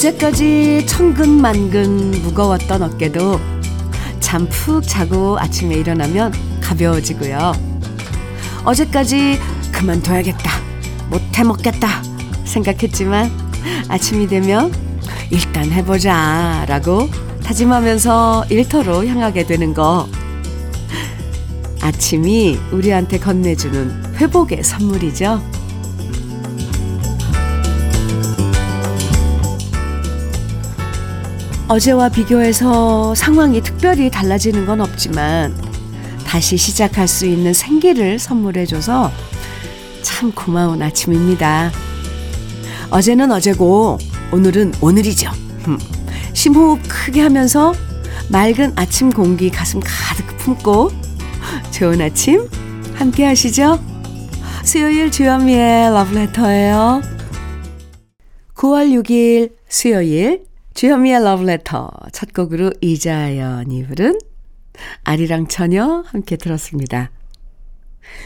어제까지 천근만근 무거웠던 어깨도 잠 푹 자고 아침에 일어나면 가벼워지고요. 어제까지 그만둬야겠다, 못해 먹겠다 생각했지만 아침이 되면 일단 해보자 라고 다짐하면서 일터로 향하게 되는 거. 아침이 우리한테 건네주는 회복의 선물이죠. 어제와 비교해서 상황이 특별히 달라지는 건 없지만 다시 시작할 수 있는 생기를 선물해줘서 참 고마운 아침입니다. 어제는 어제고 오늘은 오늘이죠. 심호흡 크게 하면서 맑은 아침 공기 가슴 가득 품고 좋은 아침 함께 하시죠. 수요일 주현미의 러브레터예요. 9월 6일 수요일 주현미의 러브레터 첫 곡으로 이자연이 부른 아리랑 처녀 함께 들었습니다.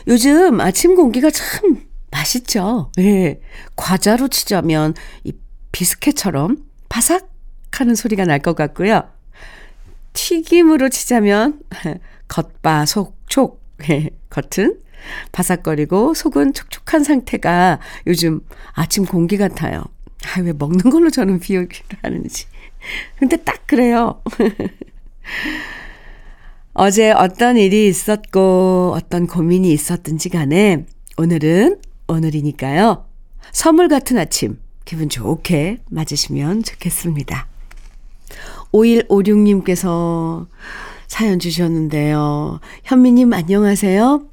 요즘 아침 공기가 참 맛있죠. 예. 과자로 치자면 이 비스켓처럼 바삭 하는 소리가 날 것 같고요. 튀김으로 치자면 겉바 속촉 예. 겉은 바삭거리고 속은 촉촉한 상태가 요즘 아침 공기 같아요. 아, 왜 먹는 걸로 저는 비유를 하는지. 근데 딱 그래요. 어제 어떤 일이 있었고 어떤 고민이 있었든지 간에 오늘은 오늘이니까요. 선물 같은 아침 기분 좋게 맞으시면 좋겠습니다. 5156님께서 사연 주셨는데요. 현미님 안녕하세요.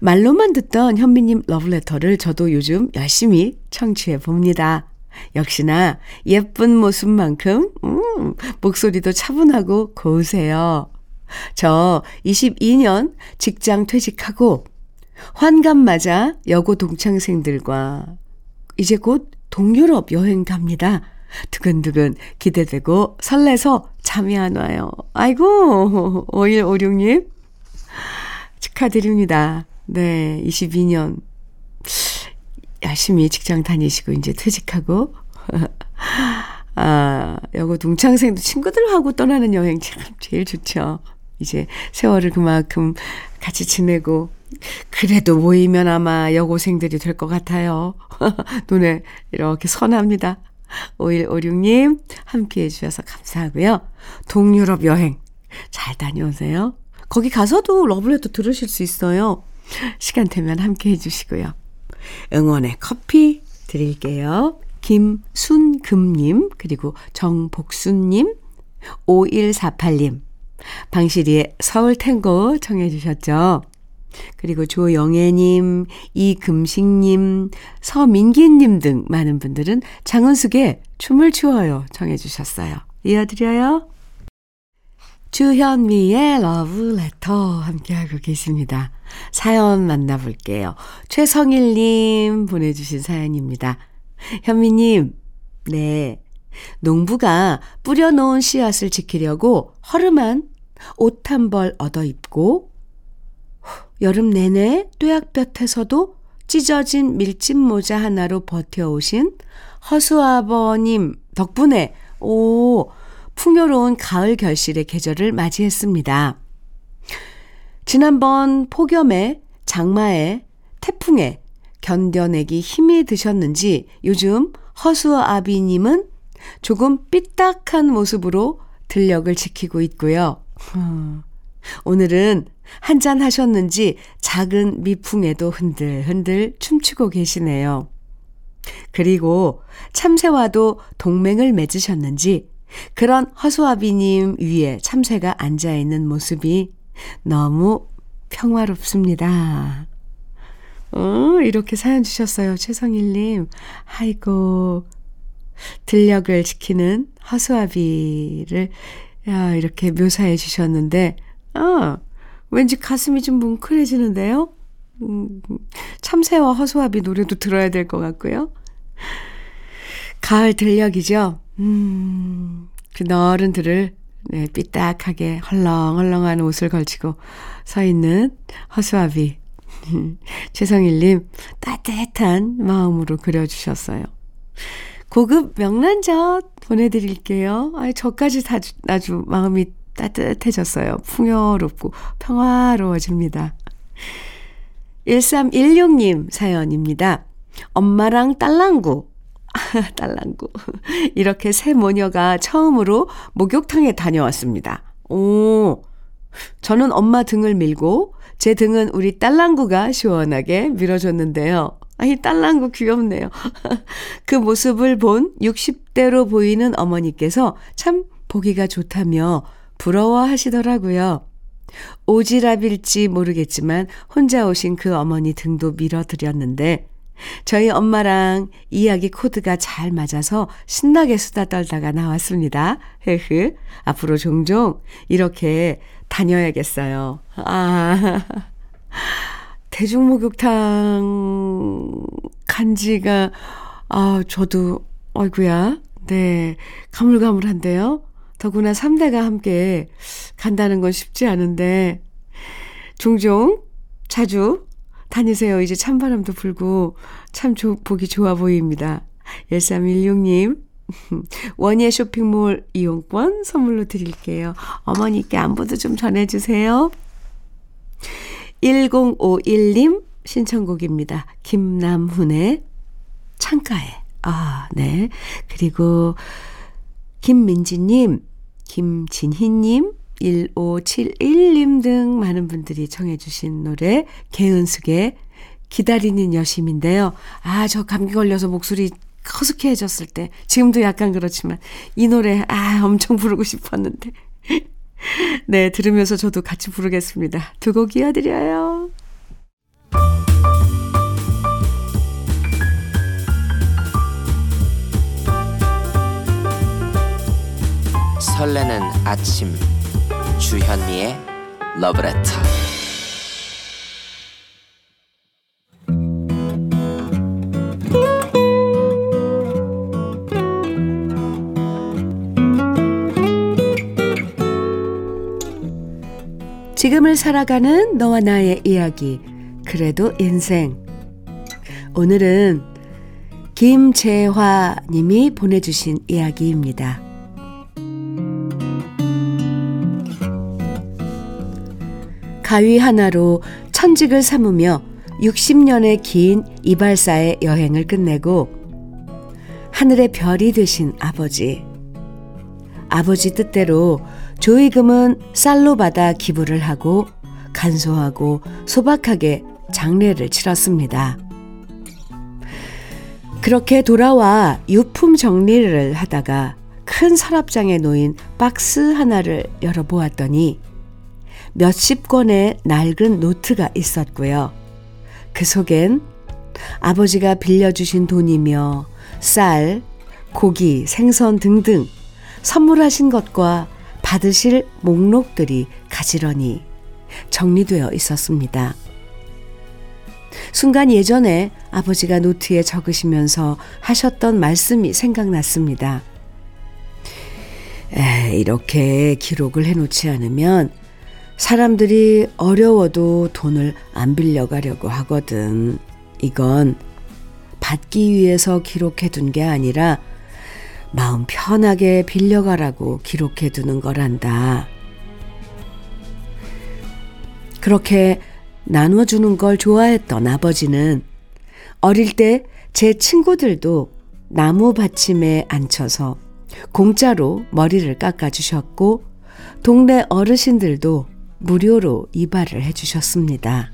말로만 듣던 현미님 러브레터를 저도 요즘 열심히 청취해 봅니다. 역시나 예쁜 모습만큼 음, 목소리도 차분하고 고우세요. 저 22년 직장 퇴직하고 환갑 맞아 여고 동창생들과 이제 곧 동유럽 여행 갑니다. 두근두근 기대되고 설레서 잠이 안 와요. 아이고, 5156님. 축하드립니다. 네, 22년 열심히 직장 다니시고 이제 퇴직하고 아, 여고 동창생도 친구들하고 떠나는 여행 참 제일 좋죠. 이제 세월을 그만큼 같이 지내고 그래도 모이면 아마 여고생들이 될 것 같아요. 눈에 이렇게 선합니다. 5156님 함께 해 주셔서 감사하고요. 동유럽 여행 잘 다녀오세요. 거기 가서도 러블레터 들으실 수 있어요. 시간 되면 함께 해 주시고요. 응원의 커피 드릴게요. 김순금님, 그리고 정복순님, 5148님, 방시리의 서울 탱고 청해주셨죠. 그리고 조영애님, 이금식님, 서민기님 등 많은 분들은 장은숙의 춤을 추어요 청해주셨어요. 이어드려요. 주현미의 러브레터 함께하고 계십니다. 사연 만나볼게요. 최성일님 보내주신 사연입니다. 현미님, 네. 농부가 뿌려놓은 씨앗을 지키려고 허름한 옷 한 벌 얻어 입고 여름 내내 뙤약볕에서도 찢어진 밀짚 모자 하나로 버텨오신 허수아버님 덕분에 오 풍요로운 가을 결실의 계절을 맞이했습니다. 지난번 폭염에 장마에 태풍에 견뎌내기 힘이 드셨는지 요즘 허수아비님은 조금 삐딱한 모습으로 들력을 지키고 있고요. 오늘은 한잔 하셨는지 작은 미풍에도 흔들흔들 춤추고 계시네요. 그리고 참새와도 동맹을 맺으셨는지 그런 허수아비님 위에 참새가 앉아있는 모습이 너무 평화롭습니다. 어, 이렇게 사연 주셨어요. 최성일님. 아이고, 들력을 지키는 허수아비를 야, 이렇게 묘사해 주셨는데, 아, 왠지 가슴이 좀 뭉클해지는데요? 음, 참새와 허수아비 노래도 들어야 될 것 같고요. 가을 들력이죠. 음, 그 너른 들을 네, 삐딱하게 헐렁헐렁한 옷을 걸치고 서 있는 허수아비. 최성일님, 따뜻한 마음으로 그려주셨어요. 고급 명란젓 보내드릴게요. 아, 저까지 아주, 아주 마음이 따뜻해졌어요. 풍요롭고 평화로워집니다. 1316님 사연입니다. 엄마랑 딸랑구. 딸랑구. 이렇게 새 모녀가 처음으로 목욕탕에 다녀왔습니다. 오, 저는 엄마 등을 밀고 제 등은 우리 딸랑구가 시원하게 밀어줬는데요. 아이, 딸랑구 귀엽네요. 그 모습을 본 60대로 보이는 어머니께서 참 보기가 좋다며 부러워 하시더라고요. 오지랖일지 모르겠지만 혼자 오신 그 어머니 등도 밀어드렸는데 저희 엄마랑 이야기 코드가 잘 맞아서 신나게 수다 떨다가 나왔습니다. 헤흐. 앞으로 종종 이렇게 다녀야겠어요. 아. 대중목욕탕 간 지가, 아, 저도, 어이구야. 네. 가물가물한데요. 더구나 3대가 함께 간다는 건 쉽지 않은데, 종종, 자주 다니세요. 이제 찬바람도 불고, 참 조, 보기 좋아 보입니다. 1316님, 원예 쇼핑몰 이용권 선물로 드릴게요. 어머니께 안부도 좀 전해주세요. 1051님 신청곡입니다. 김남훈의 창가에. 아, 네. 그리고 김민지님, 김진희님, 1571님 등 많은 분들이 청해주신 노래, 개은숙의 기다리는 여심인데요. 아, 저 감기 걸려서 목소리 허스키해졌을 때, 지금도 약간 그렇지만, 이 노래, 아, 엄청 부르고 싶었는데. 네, 들으면서 저도 같이 부르겠습니다. 두 곡 이어드려요. 설레는 아침 주현미의 러브레터 지금을 살아가는 너와 나의 이야기. 그래도 인생. 오늘은 김재화 님이 보내주신 이야기입니다. 가위 하나로 천직을 삼으며 60년의 긴 이발사의 여행을 끝내고 하늘의 별이 되신 아버지. 아버지 뜻대로 조의금은 쌀로 받아 기부를 하고 간소하고 소박하게 장례를 치렀습니다. 그렇게 돌아와 유품 정리를 하다가 큰 서랍장에 놓인 박스 하나를 열어보았더니 몇십 권의 낡은 노트가 있었고요. 그 속엔 아버지가 빌려주신 돈이며 쌀, 고기, 생선 등등 선물하신 것과 받으실 목록들이 가지런히 정리되어 있었습니다. 순간 예전에 아버지가 노트에 적으시면서 하셨던 말씀이 생각났습니다. 에, 이렇게 기록을 해놓지 않으면 사람들이 어려워도 돈을 안 빌려가려고 하거든. 이건 받기 위해서 기록해 둔 게 아니라 마음 편하게 빌려가라고 기록해 두는 거란다. 그렇게 나눠주는 걸 좋아했던 아버지는 어릴 때 제 친구들도 나무 받침에 앉혀서 공짜로 머리를 깎아주셨고 동네 어르신들도 무료로 이발을 해주셨습니다.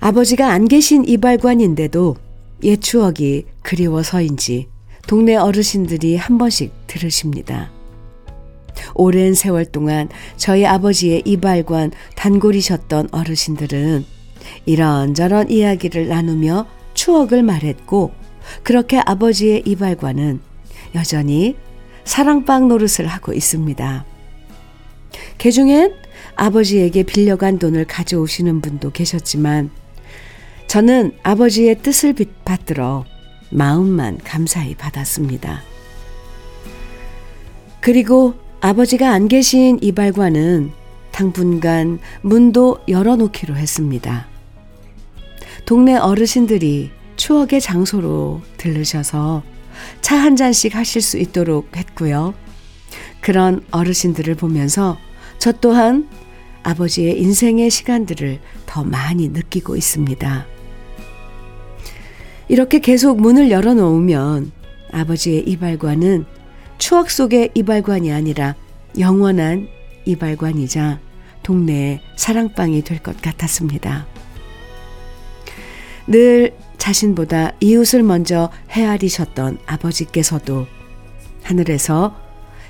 아버지가 안 계신 이발관인데도 옛 추억이 그리워서인지 동네 어르신들이 한 번씩 들으십니다. 오랜 세월 동안 저희 아버지의 이발관 단골이셨던 어르신들은 이런저런 이야기를 나누며 추억을 말했고 그렇게 아버지의 이발관은 여전히 사랑방 노릇을 하고 있습니다. 개중엔 아버지에게 빌려간 돈을 가져오시는 분도 계셨지만 저는 아버지의 뜻을 받들어 마음만 감사히 받았습니다. 그리고 아버지가 안 계신 이발관은 당분간 문도 열어놓기로 했습니다. 동네 어르신들이 추억의 장소로 들르셔서 차 한 잔씩 하실 수 있도록 했고요. 그런 어르신들을 보면서 저 또한 아버지의 인생의 시간들을 더 많이 느끼고 있습니다. 이렇게 계속 문을 열어놓으면 아버지의 이발관은 추억 속의 이발관이 아니라 영원한 이발관이자 동네의 사랑방이 될 것 같았습니다. 늘 자신보다 이웃을 먼저 헤아리셨던 아버지께서도 하늘에서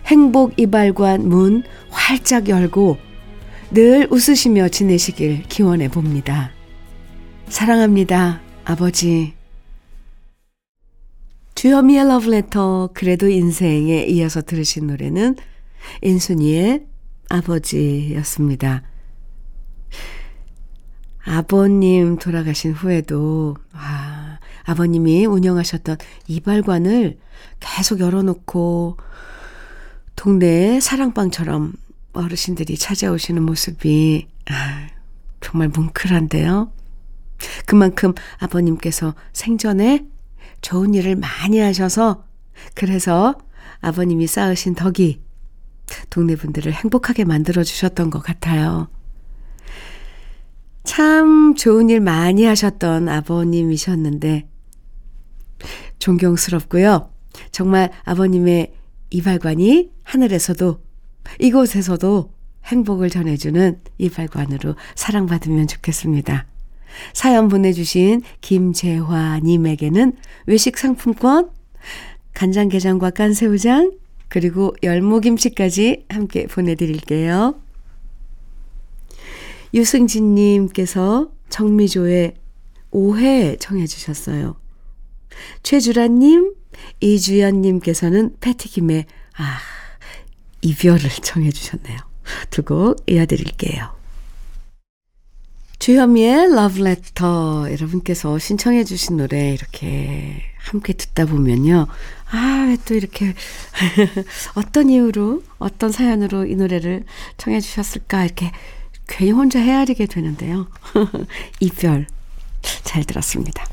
행복 이발관 문 활짝 열고 늘 웃으시며 지내시길 기원해 봅니다. 사랑합니다, 아버지. 주현미의 러브레터 그래도 인생에 이어서 들으신 노래는 인순이의 아버지였습니다. 아버님 돌아가신 후에도 아, 아버님이 운영하셨던 이발관을 계속 열어놓고 동네의 사랑방처럼 어르신들이 찾아오시는 모습이 아, 정말 뭉클한데요. 그만큼 아버님께서 생전에 좋은 일을 많이 하셔서 그래서 아버님이 쌓으신 덕이 동네 분들을 행복하게 만들어 주셨던 것 같아요. 참 좋은 일 많이 하셨던 아버님이셨는데 존경스럽고요. 정말 아버님의 이발관이 하늘에서도 이곳에서도 행복을 전해주는 이발관으로 사랑받으면 좋겠습니다. 사연 보내주신 김재화님에게는 외식 상품권, 간장게장과 깐새우장, 그리고 열무김치까지 함께 보내드릴게요. 유승진님께서 정미조의 오해 청해주셨어요. 최주라님, 이주연님께서는 패티김의 아, 이별을 청해 주셨네요. 두 곡 이어드릴게요. 주현미의 러브레터 여러분께서 신청해 주신 노래 이렇게 함께 듣다 보면요. 아, 왜 또 이렇게 어떤 이유로 어떤 사연으로 이 노래를 청해 주셨을까 이렇게 괜히 혼자 헤아리게 되는데요. 이별 잘 들었습니다.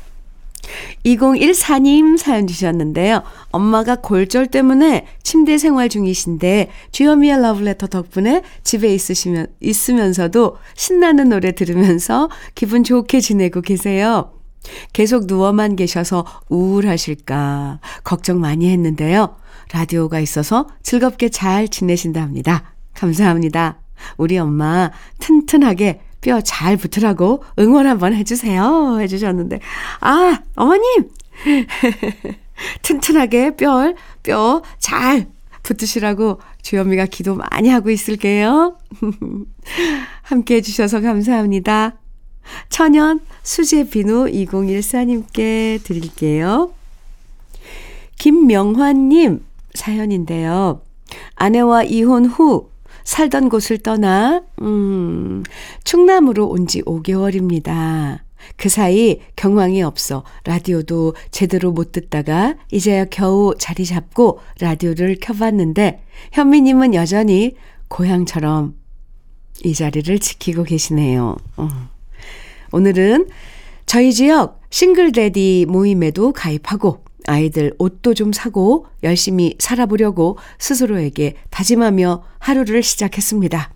2014님 사연 주셨는데요. 엄마가 골절 때문에 침대 생활 중이신데 주현미의 러브레터 덕분에 집에 있으시면 있으면서도 신나는 노래 들으면서 기분 좋게 지내고 계세요. 계속 누워만 계셔서 우울하실까 걱정 많이 했는데요. 라디오가 있어서 즐겁게 잘 지내신답니다. 감사합니다. 우리 엄마 튼튼하게 뼈 잘 붙으라고 응원 한번 해주세요. 해주셨는데, 아, 어머님! 튼튼하게 뼈, 뼈 잘 붙으시라고 주현미가 기도 많이 하고 있을게요. 함께 해주셔서 감사합니다. 천연 수제 비누 2014님께 드릴게요. 김명환님 사연인데요. 아내와 이혼 후 살던 곳을 떠나, 음, 충남으로 온 지 5개월입니다. 그 사이 경황이 없어 라디오도 제대로 못 듣다가 이제야 겨우 자리 잡고 라디오를 켜봤는데 현미님은 여전히 고향처럼 이 자리를 지키고 계시네요. 어. 오늘은 저희 지역 싱글데디 모임에도 가입하고 아이들 옷도 좀 사고 열심히 살아보려고 스스로에게 다짐하며 하루를 시작했습니다.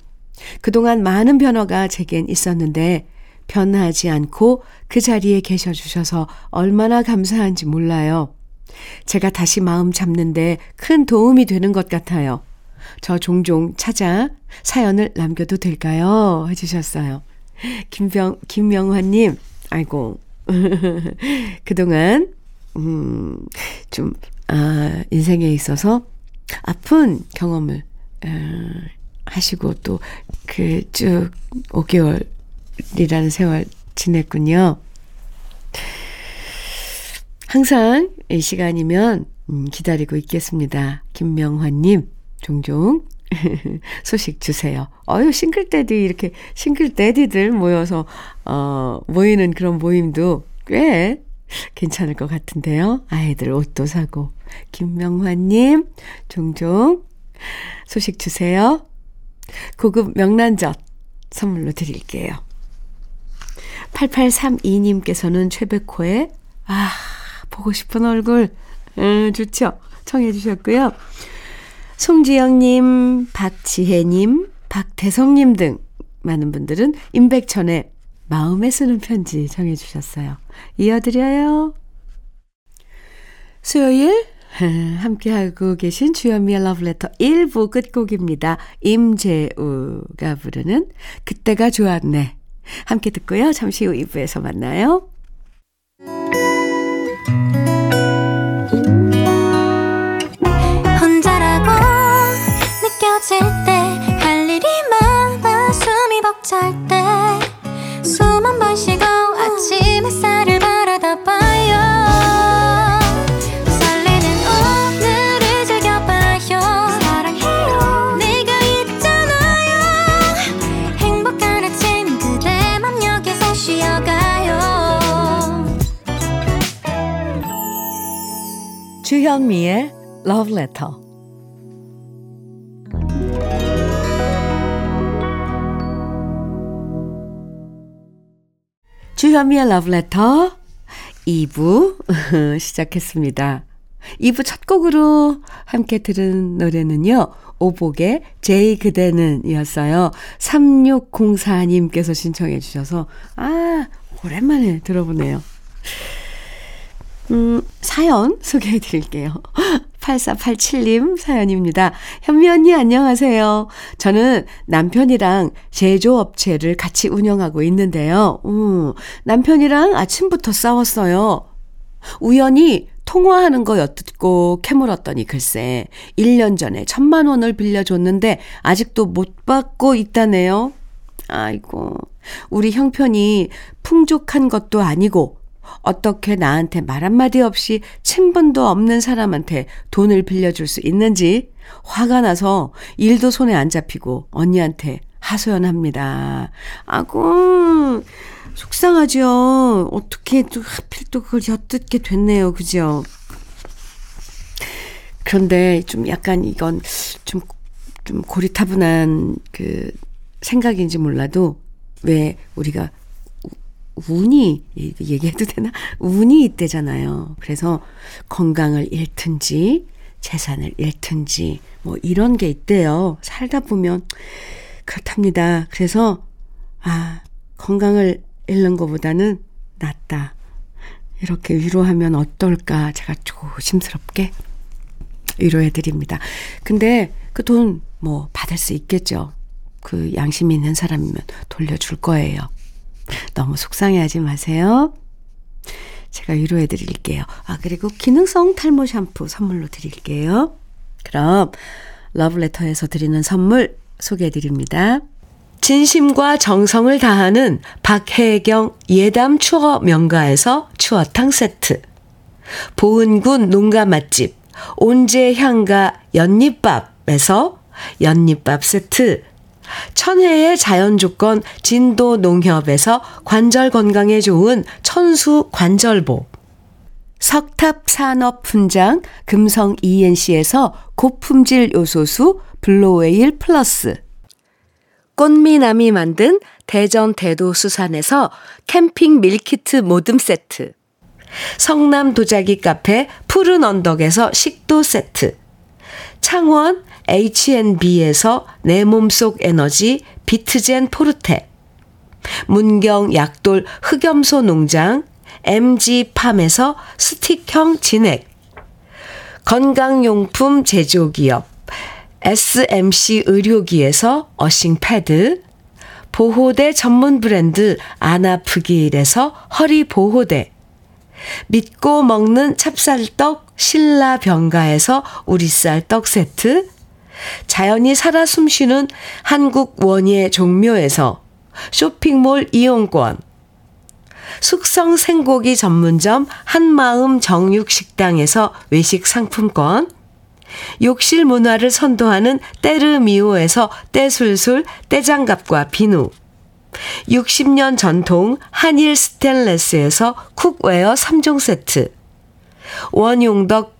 그동안 많은 변화가 제겐 있었는데 변하지 않고 그 자리에 계셔 주셔서 얼마나 감사한지 몰라요. 제가 다시 마음 잡는데 큰 도움이 되는 것 같아요. 저 종종 찾아 사연을 남겨도 될까요? 해주셨어요. 김병, 김명환님, 아이고. 그동안 음, 좀, 아, 인생에 있어서 아픈 경험을, 어, 하시고 또 그 쭉 5개월이라는 세월 지냈군요. 항상 이 시간이면 음, 기다리고 있겠습니다. 김명환님, 종종 소식 주세요. 어유 싱글데디 이렇게 싱글데디들 모여서 어 모이는 그런 모임도 꽤 괜찮을 것 같은데요. 아이들 옷도 사고. 김명환님, 종종 소식 주세요. 고급 명란젓 선물로 드릴게요. 8832님께서는 최백호의 아, 보고 싶은 얼굴. 음, 좋죠. 청해 주셨고요. 송지영님, 박지혜님, 박대성님 등 많은 분들은 임백천의 마음에 쓰는 편지 정해 주셨어요. 이어드려요. 수요일 함께하고 계신 주현미의 러브레터 1부 끝곡입니다. 임재우가 부르는 그때가 좋았네. 함께 듣고요. 잠시 후 2부에서 만나요. 혼자라고 느껴질 주현미의 Love Letter. 주현미의 Love Letter 2부 시작했습니다. 2부 첫 곡으로 함께 들은 노래는요. 오복의 제이 그대는 이었어요. 3604님께서 신청해 주셔서 아 오랜만에 들어보네요. 음, 사연 소개해 드릴게요. 8487님 사연입니다. 현미 언니 안녕하세요. 저는 남편이랑 제조업체를 같이 운영하고 있는데요. 음, 남편이랑 아침부터 싸웠어요. 우연히 통화하는 거 엿듣고 캐물었더니 글쎄 1년 전에 천만 원을 빌려줬는데 아직도 못 받고 있다네요. 아이고 우리 형편이 풍족한 것도 아니고 어떻게 나한테 말 한마디 없이 친분도 없는 사람한테 돈을 빌려줄 수 있는지 화가 나서 일도 손에 안 잡히고 언니한테 하소연합니다. 아고, 속상하죠. 어떻게 또 하필 또 그걸 엿듣게 됐네요. 그죠? 그런데 좀 약간 이건 좀, 좀 고리타분한 그 생각인지 몰라도 왜 우리가 운이 얘기해도 되나? 운이 있대잖아요. 그래서 건강을 잃든지 재산을 잃든지 뭐 이런 게 있대요. 살다 보면 그렇답니다. 그래서 아 건강을 잃는 것보다는 낫다. 이렇게 위로하면 어떨까 제가 조심스럽게 위로해 드립니다. 근데 그 돈 뭐 받을 수 있겠죠. 그 양심 있는 사람이면 돌려줄 거예요. 너무 속상해하지 마세요. 제가 위로해 드릴게요. 아, 그리고 기능성 탈모 샴푸 선물로 드릴게요. 그럼 러브레터에서 드리는 선물 소개해 드립니다. 진심과 정성을 다하는 박혜경 예담 추어 명가에서 추어탕 세트. 보은군 농가 맛집 온재향가 연잎밥에서 연잎밥 세트. 천혜의 자연 조건 진도 농협에서 관절 건강에 좋은 천수 관절보. 석탑 산업 분장 금성 ENC에서 고품질 요소수 블로웨일 플러스. 꽃미남이 만든 대전 대도 수산에서 캠핑 meal kit 모듬 세트. 성남 도자기 카페 푸른 언덕에서 식도 세트. 창원 H&B에서 내 몸속 에너지 비트젠 포르테. 문경 약돌 흑염소 농장 MG팜에서 스틱형 진액. 건강용품 제조기업 SMC 의료기에서 earthing 패드. 보호대 전문 브랜드 아나프길에서 허리 보호대. 믿고 먹는 찹쌀떡 신라병가에서 우리쌀 떡 세트. 자연이 살아 숨쉬는 한국 원예 종묘에서 쇼핑몰 이용권. 숙성 생고기 전문점 한마음 정육식당에서 외식 상품권. 욕실 문화를 선도하는 때르미오에서 때술술 때장갑과 비누. 60년 전통 한일 스텐레스에서 cookware 3종 세트. 원용덕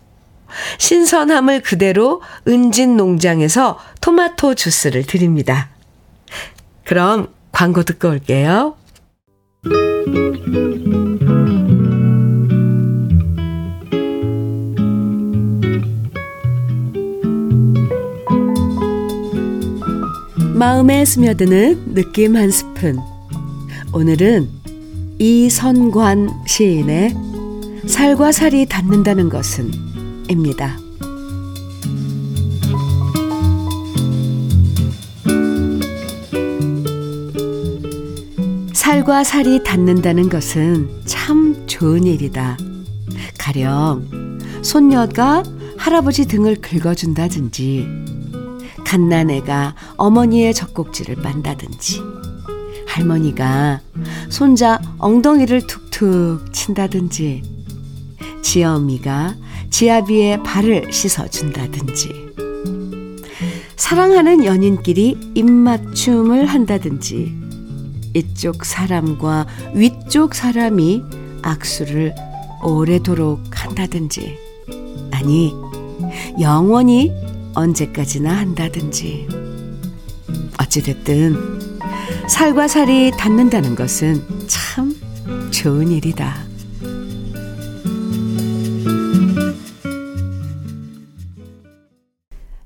신선함을 그대로 은진 농장에서 토마토 주스를 드립니다. 그럼 광고 듣고 올게요. 마음에 스며드는 느낌 한 스푼. 오늘은 이선관 시인의 살과 살이 닿는다는 것은 입니다. 살과 살이 닿는다는 것은 참 좋은 일이다. 가령 손녀가 할아버지 등을 긁어준다든지 갓난애가 어머니의 젖꼭지를 빤다든지 할머니가 손자 엉덩이를 툭툭 친다든지 지엄이가 지아비의 발을 씻어준다든지 사랑하는 연인끼리 입맞춤을 한다든지 이쪽 사람과 위쪽 사람이 악수를 오래도록 한다든지 아니 영원히 언제까지나 한다든지 어찌됐든 살과 살이 닿는다는 것은 참 좋은 일이다.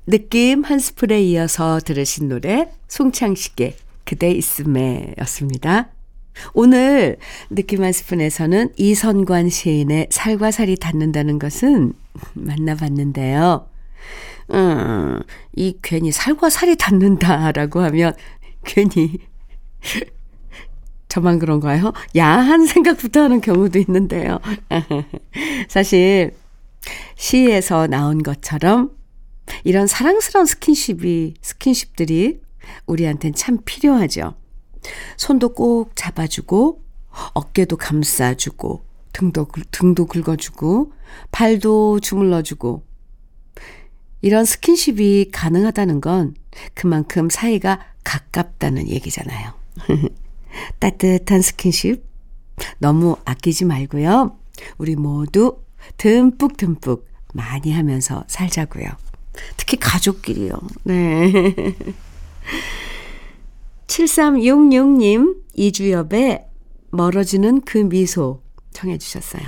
느낌 한 스푼에 이어서 들으신 노래 송창식의 그대 있음에 였습니다. 오늘 느낌 한 스푼에서는 이선관 시인의 살과 살이 닿는다는 것은 만나봤는데요. 음, 이 괜히 살과 살이 닿는다라고 하면 괜히 저만 그런가요? 야한 생각부터 하는 경우도 있는데요. 사실 시에서 나온 것처럼 이런 사랑스러운 스킨십이 스킨십들이 우리한텐 참 필요하죠. 손도 꼭 잡아주고 어깨도 감싸주고 등도 등도 긁어주고 발도 주물러주고 이런 스킨십이 가능하다는 건 그만큼 사이가 가깝다는 얘기잖아요. 따뜻한 스킨십 너무 아끼지 말고요. 우리 모두 듬뿍듬뿍 많이 하면서 살자고요. 특히 가족끼리요. 네. 7366님, 이주엽의 멀어지는 그 미소 청해 주셨어요.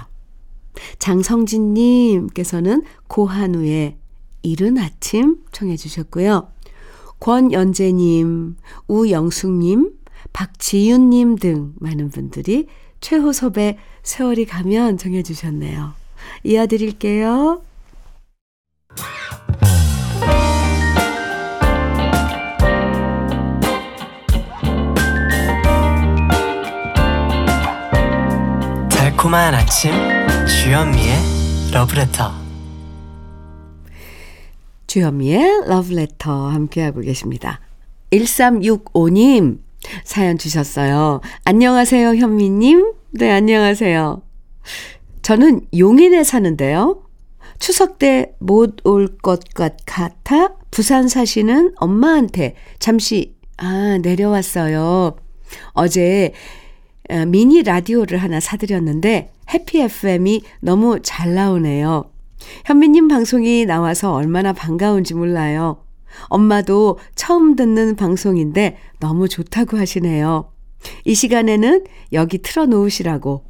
장성진님께서는 고한우의 이른 아침 청해 주셨고요. 권연재님, 우영숙님, 박지윤님 등 많은 분들이 최호섭의 세월이 가면 정해 주셨네요. 이어드릴게요. 달콤한 아침 주현미의 러브레터 주현미의 러브레터 함께하고 계십니다. 1365님 사연 주셨어요. 안녕하세요 현미님. 네 안녕하세요. 저는 용인에 사는데요. 추석 때 못 올 것 같아 부산 사시는 엄마한테 잠시 아 내려왔어요. 어제 어, 미니 라디오를 하나 사드렸는데 해피 FM이 너무 잘 나오네요. 현미님 방송이 나와서 얼마나 반가운지 몰라요. 엄마도 처음 듣는 방송인데 너무 좋다고 하시네요. 이 시간에는 여기 틀어놓으시라고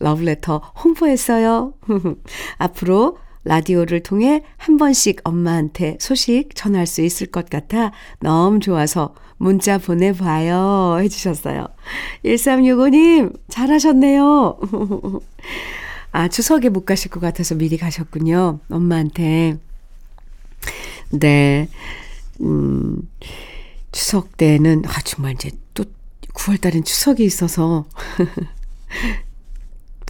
러브레터 홍보했어요. 앞으로 라디오를 통해 한 번씩 엄마한테 소식 전할 수 있을 것 같아 너무 좋아서 문자 보내봐요. 해주셨어요. 1365님, 잘하셨네요. 아, 추석에 못 가실 것 같아서 미리 가셨군요. 엄마한테. 네. 음, 추석 때는, 아, 정말 이제 또 9월달엔 추석이 있어서.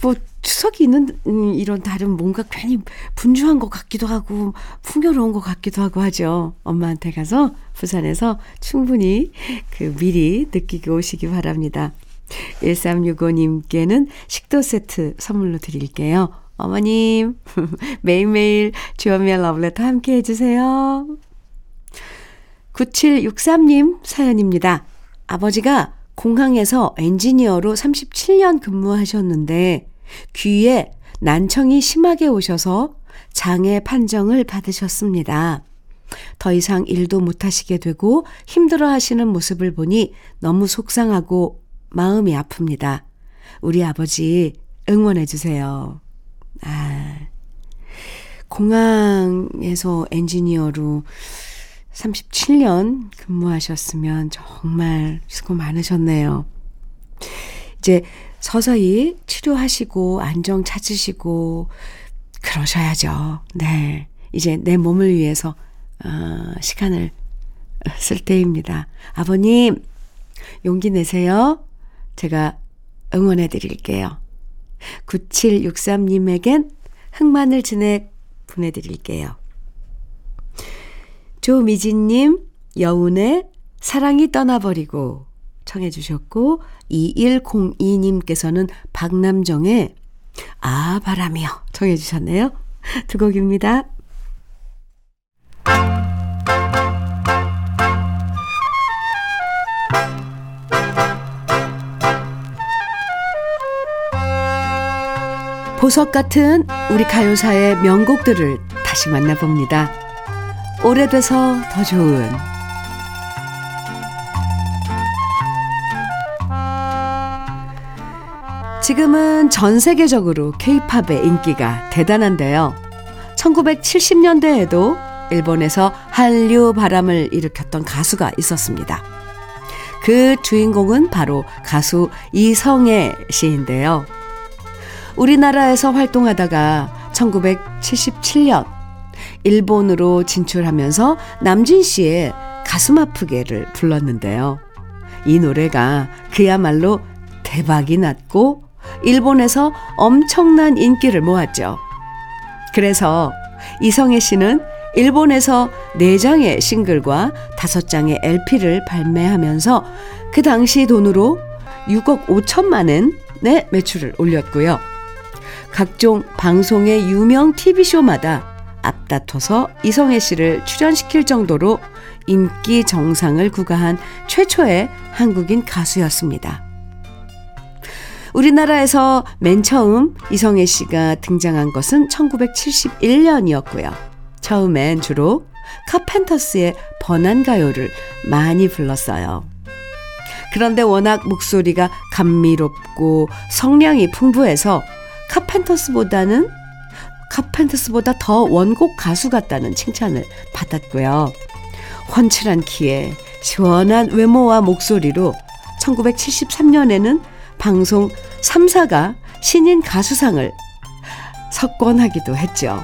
뭐 추석이 있는 음, 이런 달은 뭔가 괜히 분주한 것 같기도 하고 풍요로운 것 같기도 하고 하죠. 엄마한테 가서 부산에서 충분히 그 미리 느끼고 오시기 바랍니다. 1365님께는 식도 세트 선물로 드릴게요. 어머님, 매일매일 주현미의 러브레터 함께 해주세요. 9763님 사연입니다. 아버지가 공항에서 엔지니어로 37년 근무하셨는데 귀에 난청이 심하게 오셔서 장애 판정을 받으셨습니다. 더 이상 일도 못하시게 되고 힘들어 하시는 모습을 보니 너무 속상하고 마음이 아픕니다. 우리 아버지 응원해 주세요. 아, 공항에서 엔지니어로 37년 근무하셨으면 정말 수고 많으셨네요. 이제 서서히 치료하시고 안정 찾으시고 그러셔야죠. 네. 이제 내 몸을 위해서 어, 시간을 쓸 때입니다. 아버님, 용기 내세요. 제가 응원해 드릴게요. 9763님에겐 흑마늘 진액 보내드릴게요. 조미진님, 여운의 사랑이 떠나버리고 청해 주셨고, 2102님께서는 박남정의 아, 바람이요. 청해 주셨네요. 두 곡입니다. 보석 같은 우리 가요사의 명곡들을 다시 만나봅니다. 오래돼서 더 좋은 지금은 전 세계적으로 케이팝의 인기가 대단한데요. 1970년대에도 일본에서 한류 바람을 일으켰던 가수가 있었습니다. 그 주인공은 바로 가수 이성애 씨인데요. 우리나라에서 활동하다가 1977년 일본으로 진출하면서 남진 씨의 가슴 아프게를 불렀는데요. 이 노래가 그야말로 대박이 났고 일본에서 엄청난 인기를 모았죠. 그래서 이성애 씨는 일본에서 4장의 싱글과 5장의 LP를 발매하면서 그 당시 돈으로 6억 5천만 원의 매출을 올렸고요. 각종 방송의 유명 TV쇼마다 앞다퉈서 이성애 씨를 출연시킬 정도로 인기 정상을 구가한 최초의 한국인 가수였습니다. 우리나라에서 맨 처음 이성애 씨가 등장한 것은 1971년이었고요. 처음엔 주로 카펜터스의 번안가요를 많이 불렀어요. 그런데 워낙 목소리가 감미롭고 성량이 풍부해서 카펜터스보다는 카펜터스보다 더 원곡 가수 같다는 칭찬을 받았고요. 훤칠한 키에 시원한 외모와 목소리로 1973년에는 방송 3사가 신인 가수상을 석권하기도 했죠.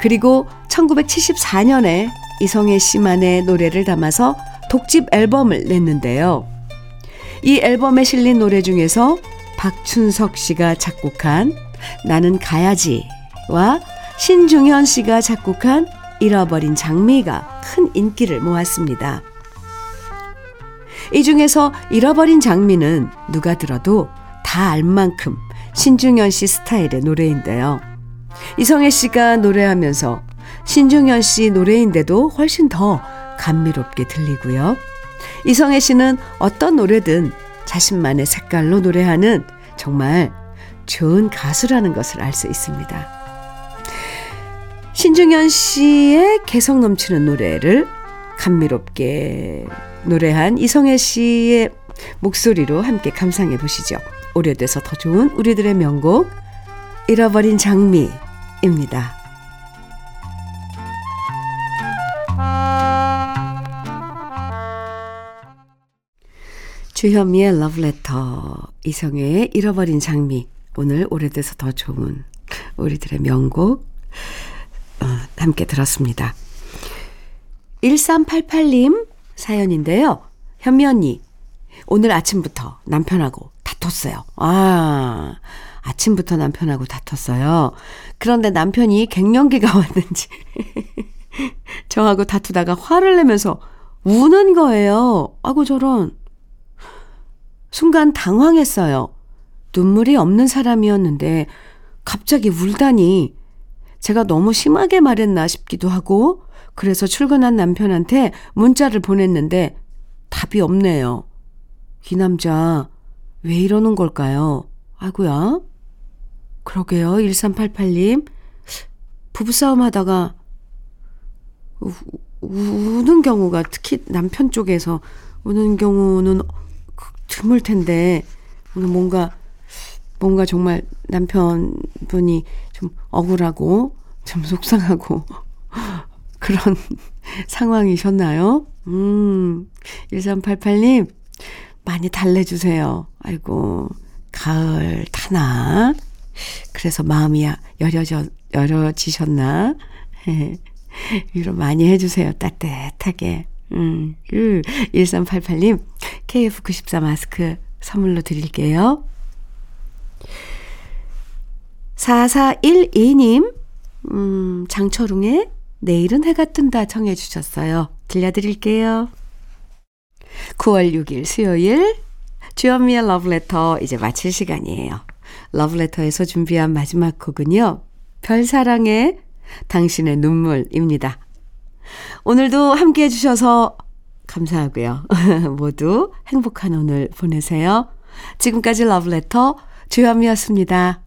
그리고 1974년에 이성애 씨만의 노래를 담아서 독집 앨범을 냈는데요. 이 앨범에 실린 노래 중에서 박춘석 씨가 작곡한 나는 가야지와 신중현 씨가 작곡한 잃어버린 장미가 큰 인기를 모았습니다. 이 중에서 잃어버린 장미는 누가 들어도 다 알 만큼 신중현 씨 스타일의 노래인데요. 이성애 씨가 노래하면서 신중현 씨 노래인데도 훨씬 더 감미롭게 들리고요. 이성애 씨는 어떤 노래든 자신만의 색깔로 노래하는 정말 좋은 가수라는 것을 알 수 있습니다. 신중현 씨의 개성 넘치는 노래를 감미롭게 노래한 이성애 씨의 목소리로 함께 감상해 보시죠. 오래돼서 더 좋은 우리들의 명곡 잃어버린 장미입니다. 주현미의 러브레터 이성애의 잃어버린 장미 오늘 오래돼서 더 좋은 우리들의 명곡 어, 함께 들었습니다. 1388님 사연인데요. 현미 언니 오늘 아침부터 남편하고 다퉜어요. 아 아침부터 남편하고 다퉜어요. 그런데 남편이 갱년기가 왔는지 저하고 다투다가 화를 내면서 우는 거예요. 아고 저런 순간 당황했어요. 눈물이 없는 사람이었는데 갑자기 울다니 제가 너무 심하게 말했나 싶기도 하고 그래서 출근한 남편한테 문자를 보냈는데 답이 없네요. 이 남자 왜 이러는 걸까요? 아구야. 그러게요. 1388님. 부부싸움 하다가 우, 우는 경우가 특히 남편 쪽에서 우는 경우는 드물 텐데 오늘 뭔가 뭔가 정말 남편분이 좀 억울하고 좀 속상하고 그런 상황이셨나요? 음, 1388님, 많이 달래주세요. 아이고, 가을 타나? 그래서 마음이 여려져, 여려지셨나? 위로 많이 해주세요. 따뜻하게. 음, 1388님, KF94 마스크 선물로 드릴게요. 4412님, 음, 장철웅의 내일은 해가 뜬다 청해 주셨어요. 들려드릴게요. 9월 6일 수요일 주현미의 러브레터 이제 마칠 시간이에요. 러브레터에서 준비한 마지막 곡은요. 별사랑의 당신의 눈물입니다. 오늘도 함께 해주셔서 감사하고요. 모두 행복한 오늘 보내세요. 지금까지 러브레터 주현미였습니다.